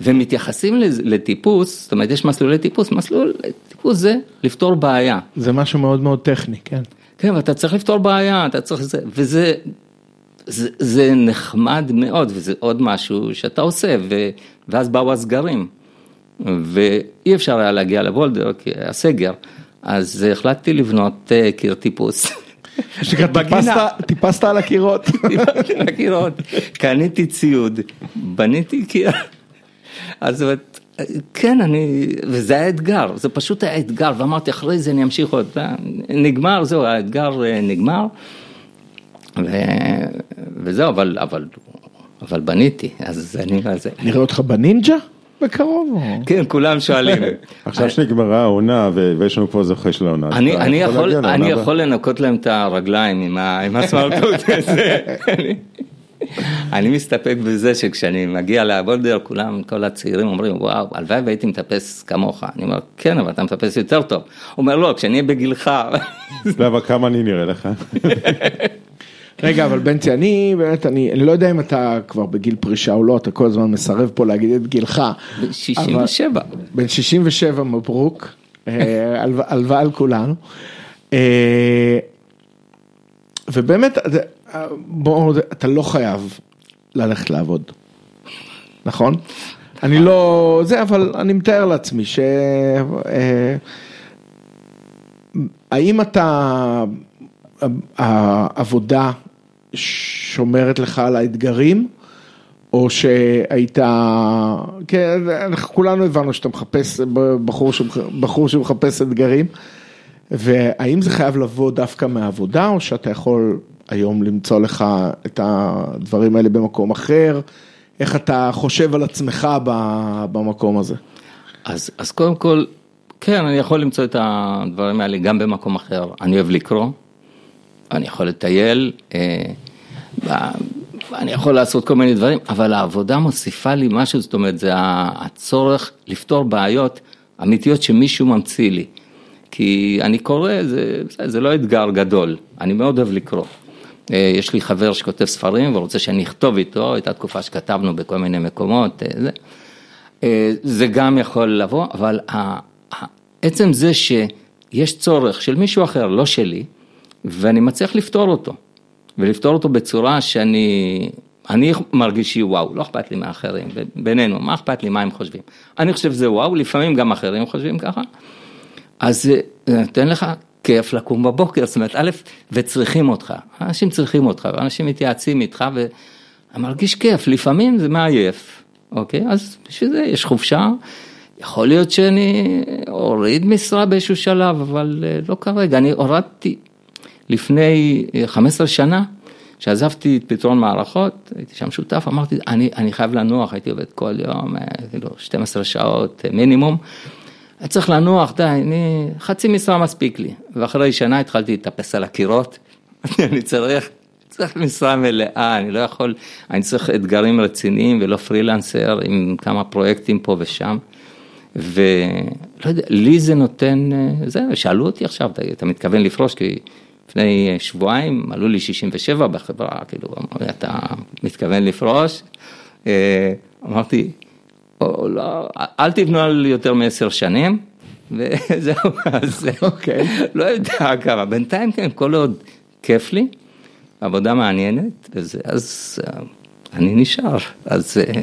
ומתייחסים לטיפוס, זאת אומרת, יש מסלולי טיפוס, מסלול טיפוס זה לפתור בעיה. זה משהו מאוד מאוד טכני, כן. כן, ואתה צריך לפתור בעיה, אתה צריך זה, וזה זה, זה נחמד מאוד, וזה עוד משהו שאתה עושה, ו, ואז באו הסגרים, ואי אפשר היה להגיע לבולדר, כי היה סגר, אז החלטתי לבנות אה, קיר טיפוס. טיפסת- טיפסת על הקירות. דיברתי על הקירות, קניתי ציוד, בניתי קיר. אז זאת כן, אני, וזה היה אתגר, זה פשוט היה אתגר, ואמרתי אחרי זה אני אמשיך עוד, נגמר, זהו, האתגר אה, נגמר, ו, וזהו, אבל, אבל, אבל בניתי, אז אני, אז, נראה אותך בנינג'ה בקרוב? כן, כולם שואלים. עכשיו שנגמרה העונה ויש לנו כבר זוכה של העונה. אני, יכול, לנקות להם את הרגליים עם, ה, עם הסמרטוט הזה. אני, אני מסתפק בזה שכשאני מגיע לבולדר, כולם, כל הצעירים אומרים, וואו, הלוואי והייתי מטפס כמוך. אני אומר, כן, אבל אתה מטפס יותר טוב. הוא אומר, לא, כשאני אהיה בגילך. לא, אבל כמה אני נראה לך? רגע, אבל בנצי, אני באמת, אני אני לא יודע אם אתה כבר בגיל פרישה או לא, אתה כל הזמן מסרב פה להגיד את גילך. 67. בן 67 מברוק, אה, הלו- הלוואה על כולנו. אה, ובאמת, אה, בוא, אתה לא חייב ללכת לעבוד, נכון? אני לא, זה, אבל אני מתאר לעצמי ש... האם אתה, העבודה שומרת לך על האתגרים, או שהיית, כן, אנחנו כולנו הבנו שאתה מחפש, בחור, שמח, בחור שמחפש אתגרים, והאם זה חייב לבוא דווקא מהעבודה, או שאתה יכול היום למצוא לך את הדברים האלה במקום אחר, איך אתה חושב על עצמך במקום הזה? אז, אז קודם כל, כן, אני יכול למצוא את הדברים האלה גם במקום אחר. אני אוהב לקרוא, אני יכול לטייל, אה, אני יכול לעשות כל מיני דברים, אבל העבודה מוסיפה לי משהו, זאת אומרת, זה הצורך לפתור בעיות אמיתיות שמישהו ממציא לי. כי אני קורא, זה, זה לא אתגר גדול, אני מאוד אוהב לקרוא. אה, יש לי חבר שכותב ספרים ורוצה שאני אכתוב איתו, הייתה תקופה שכתבנו בכל מיני מקומות, אה, זה, זה גם יכול לבוא, אבל עצם זה שיש צורך של מישהו אחר, לא שלי, ואני מצליח לפתור אותו, ולפתור אותו בצורה שאני, אני מרגיש שהיא וואו, לא אכפת לי מאחרים, בינינו, מה אכפת לי מה הם חושבים. אני חושב שזה וואו, לפעמים גם אחרים חושבים ככה, אז זה נותן לך כיף לקום בבוקר, זאת אומרת, א', וצריכים אותך, אנשים צריכים אותך, ואנשים מתייעצים איתך, ואני מרגיש כיף, לפעמים זה מעייף, אוקיי? אז בשביל זה יש חופשה. יכול להיות שאני אוריד משרה באיזשהו שלב, אבל אה, לא כרגע, אני הורדתי לפני 15 אה, שנה, כשעזבתי את פתרון מערכות, הייתי שם שותף, אמרתי, אני, אני חייב לנוח, הייתי עובד כל יום, אה, כאילו 12 שעות מינימום, אני צריך לנוח, די, אני, חצי משרה מספיק לי, ואחרי שנה התחלתי לטפס על הקירות, אני צריך, צריך משרה מלאה, אני לא יכול, אני צריך אתגרים רציניים ולא פרילנסר עם כמה פרויקטים פה ושם. ולא יודע, לי זה נותן, זה, שאלו אותי עכשיו, אתה מתכוון לפרוש, כי לפני שבועיים עלו לי 67 בחברה, כאילו, אתה מתכוון לפרוש? אה, אמרתי, לא, אל תבנו על יותר מעשר שנים, וזהו, אז אוקיי, לא יודע כמה, בינתיים כן, כל עוד כיף לי, עבודה מעניינת, וזה, אז אה, אני נשאר, אז... אה,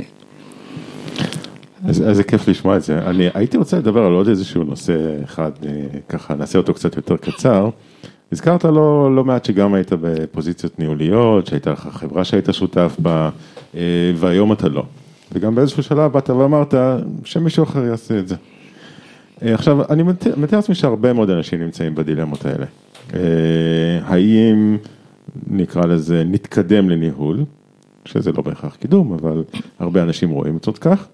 איזה כיף לשמוע את זה. אני הייתי רוצה לדבר על עוד איזשהו נושא אחד, אה, ככה נעשה אותו קצת יותר קצר. הזכרת לא, לא מעט שגם היית בפוזיציות ניהוליות, שהייתה לך חברה שהיית שותף בה, אה, והיום אתה לא. וגם באיזשהו שלב באת ואמרת שמישהו אחר יעשה את זה. אה, עכשיו, אני מתאר לעצמי שהרבה מאוד אנשים נמצאים בדילמות האלה. האם נקרא לזה נתקדם לניהול, שזה לא בהכרח קידום, אבל הרבה אנשים רואים את זאת כך.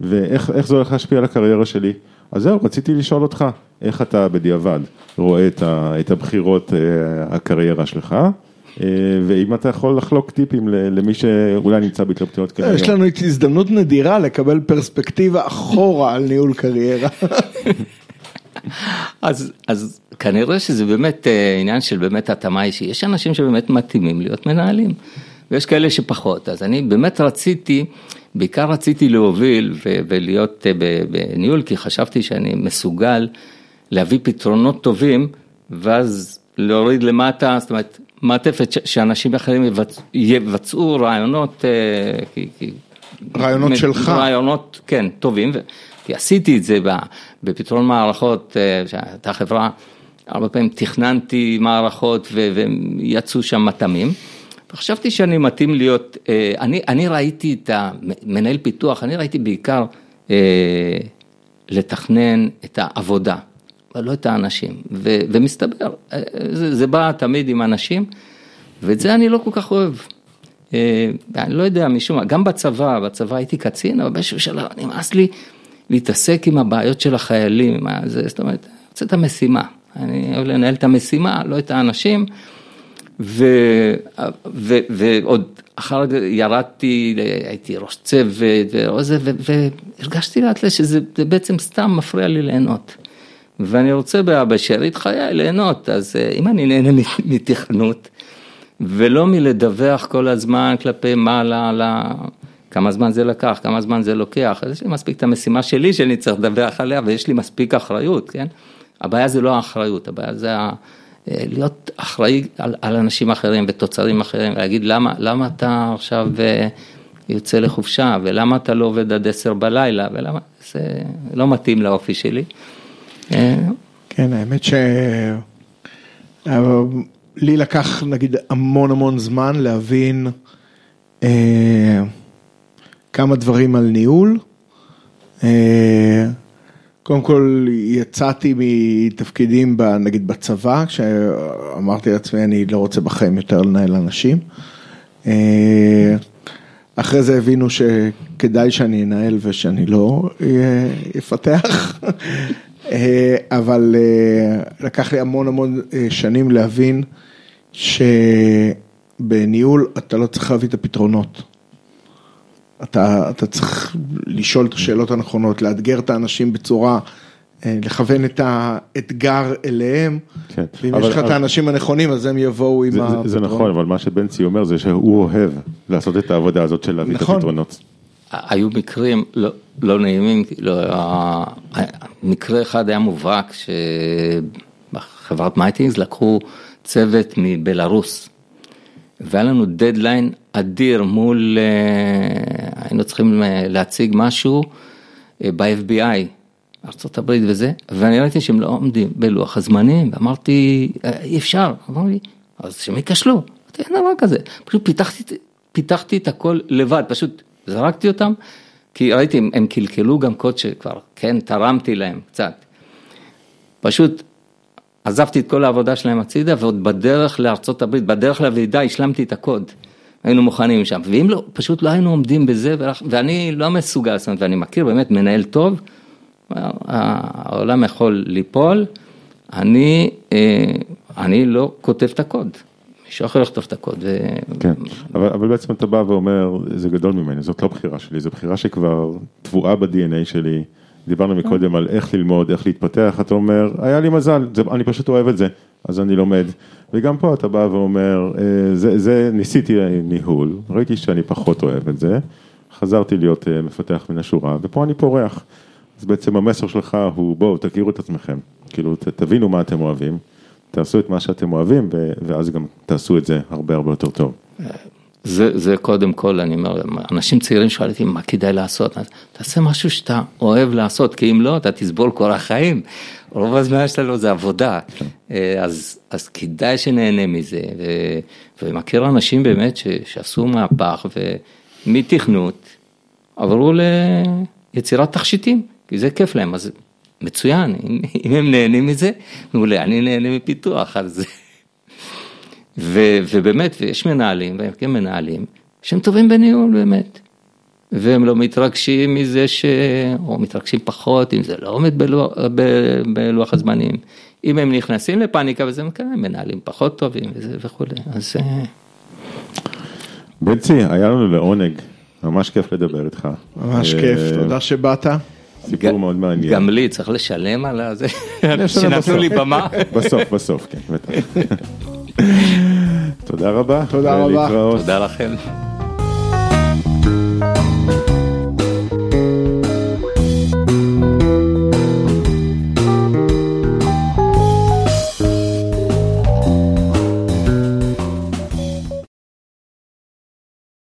ואיך זה הולך להשפיע על הקריירה שלי. אז זהו, רציתי לשאול אותך, איך אתה בדיעבד רואה את, ה, את הבחירות אה, הקריירה שלך, אה, ואם אתה יכול לחלוק טיפים למי שאולי נמצא בהתלבטויות כאלה. יש לנו הזדמנות נדירה לקבל פרספקטיבה אחורה על ניהול קריירה. אז, אז כנראה שזה באמת אה, עניין של באמת התאמה אישית, יש אנשים שבאמת מתאימים להיות מנהלים, ויש כאלה שפחות, אז אני באמת רציתי בעיקר רציתי להוביל ולהיות אה, בניהול, כי חשבתי שאני מסוגל להביא פתרונות טובים, ואז להוריד למטה, זאת אומרת, מעטפת שאנשים אחרים יבצעו רעיונות, אה, רעיונות שלך. רעיונות, כן, טובים, כי עשיתי את זה בפתרון מערכות, אה, שהייתה חברה, הרבה פעמים תכננתי מערכות ויצאו שם מטעמים. וחשבתי שאני מתאים להיות, אה, אני, אני ראיתי את המנהל פיתוח, אני ראיתי בעיקר אה, לתכנן את העבודה, אבל לא את האנשים, ו, ומסתבר, אה, זה, זה בא תמיד עם אנשים, ואת זה אני לא כל כך אוהב. אני לא יודע, משום מה, גם בצבא, בצבא הייתי קצין, אבל באיזשהו שלב נמאס לי להתעסק עם הבעיות של החיילים, זה, זאת אומרת, אני רוצה את המשימה, אני אוהב לנהל את המשימה, לא את האנשים. ו, ו, ועוד אחר כך ירדתי, הייתי ראש צוות וזה, והרגשתי לאט לאט שזה בעצם סתם מפריע לי ליהנות. ואני רוצה בשארית חיי ליהנות, אז אה, אם אני נהנה מתכנות, ולא מלדווח כל הזמן כלפי מעלה, על כמה זמן זה לקח, כמה זמן זה לוקח, אז יש לי מספיק את המשימה שלי שאני צריך לדווח עליה, ויש לי מספיק אחריות, כן? הבעיה זה לא האחריות, הבעיה זה ה... להיות אחראי על, על אנשים אחרים ותוצרים אחרים, להגיד למה, למה אתה עכשיו אה, יוצא לחופשה ולמה אתה לא עובד עד עשר בלילה ולמה, זה לא מתאים לאופי שלי. אה, כן, האמת ש... אה, לי לקח נגיד המון המון זמן להבין אה, כמה דברים על ניהול. אה, קודם כל יצאתי מתפקידים נגיד בצבא, כשאמרתי לעצמי אני לא רוצה בחיים יותר לנהל אנשים. אה, אחרי זה הבינו שכדאי שאני אנהל ושאני לא אה, אפתח, אה, אבל לקח לי המון המון שנים להבין שבניהול אתה לא צריך להביא את הפתרונות. אתה, אתה צריך לשאול את השאלות הנכונות, לאתגר את האנשים בצורה, אה, לכוון את האתגר אליהם, כן, ואם אבל- יש לך את אבל- האנשים הנכונים אז הם יבואו עם זה, זה, הפתרון. זה נכון, אבל מה שבנצי אומר זה שהוא אוהב לעשות את העבודה הזאת של להביא את נכון. הפתרונות. היו מקרים לא, לא נעימים, לא, מקרה אחד היה מובהק שבחברת myThings לקחו צוות מבלארוס והיה לנו דדליין אדיר מול, אה, היינו צריכים אה, להציג משהו אה, ב-FBI, ארה"ב וזה, ואני ראיתי שהם לא עומדים בלוח הזמנים, ואמרתי, "אה, אי אפשר, אמרו לי, אז שהם ייכשלו, אין דבר כזה, פשוט פיתחתי, פיתחתי את הכל לבד, פשוט זרקתי אותם, כי ראיתי, הם, הם קלקלו גם קוד שכבר, כן, תרמתי להם קצת. פשוט עזבתי את כל העבודה שלהם הצידה, ועוד בדרך לארצות הברית, בדרך לוועידה השלמתי את הקוד. היינו מוכנים שם, ואם לא, פשוט לא היינו עומדים בזה, ואני לא מסוגל, זאת אומרת, ואני מכיר באמת מנהל טוב, העולם יכול ליפול, אני, אה, אני לא כותב את הקוד, מישהו אחר יכתוב את הקוד. ו... כן, אבל, אבל בעצם אתה בא ואומר, זה גדול ממני, זאת לא בחירה שלי, זו בחירה שכבר טבועה ב-DNA שלי. דיברנו מקודם על איך ללמוד, איך להתפתח, אתה אומר, היה לי מזל, זה, אני פשוט אוהב את זה, אז אני לומד. וגם פה אתה בא ואומר, אה, זה, זה ניסיתי ניהול, ראיתי שאני פחות אוהב את זה, חזרתי להיות אה, מפתח מן השורה, ופה אני פורח. אז בעצם המסר שלך הוא, בואו, תכירו את עצמכם, כאילו, ת, תבינו מה אתם אוהבים, תעשו את מה שאתם אוהבים, ואז גם תעשו את זה הרבה הרבה יותר טוב. זה, זה קודם כל, אני אומר, אנשים צעירים שואלים מה כדאי לעשות, אז תעשה משהו שאתה אוהב לעשות, כי אם לא, אתה תסבול כל החיים. רוב הזמן שלנו זה עבודה, אה, אז, אז כדאי שנהנה מזה, ו, ומכיר אנשים באמת ש, שעשו מהפך, ומתכנות עברו ליצירת תכשיטים, כי זה כיף להם, אז מצוין, אם, אם הם נהנים מזה, מעולה, אני נהנה מפיתוח, אז... ו, ובאמת, ויש מנהלים, והם כן מנהלים, שהם טובים בניהול באמת. והם לא מתרגשים מזה ש... או מתרגשים פחות, אם זה לא עומד בלוח, ב, בלוח הזמנים. אם הם נכנסים לפאניקה וזה מקרה, הם מנהלים פחות טובים וזה וכולי. אז אה, בנצי, היה לנו לעונג, ממש כיף לדבר איתך. ממש אה, כיף, תודה שבאת. סיפור מאוד מעניין. גם לי צריך לשלם על נשלם שנתנו. לי במה. בסוף, בסוף, כן, בטח. תודה רבה. תודה רבה. תודה לכם.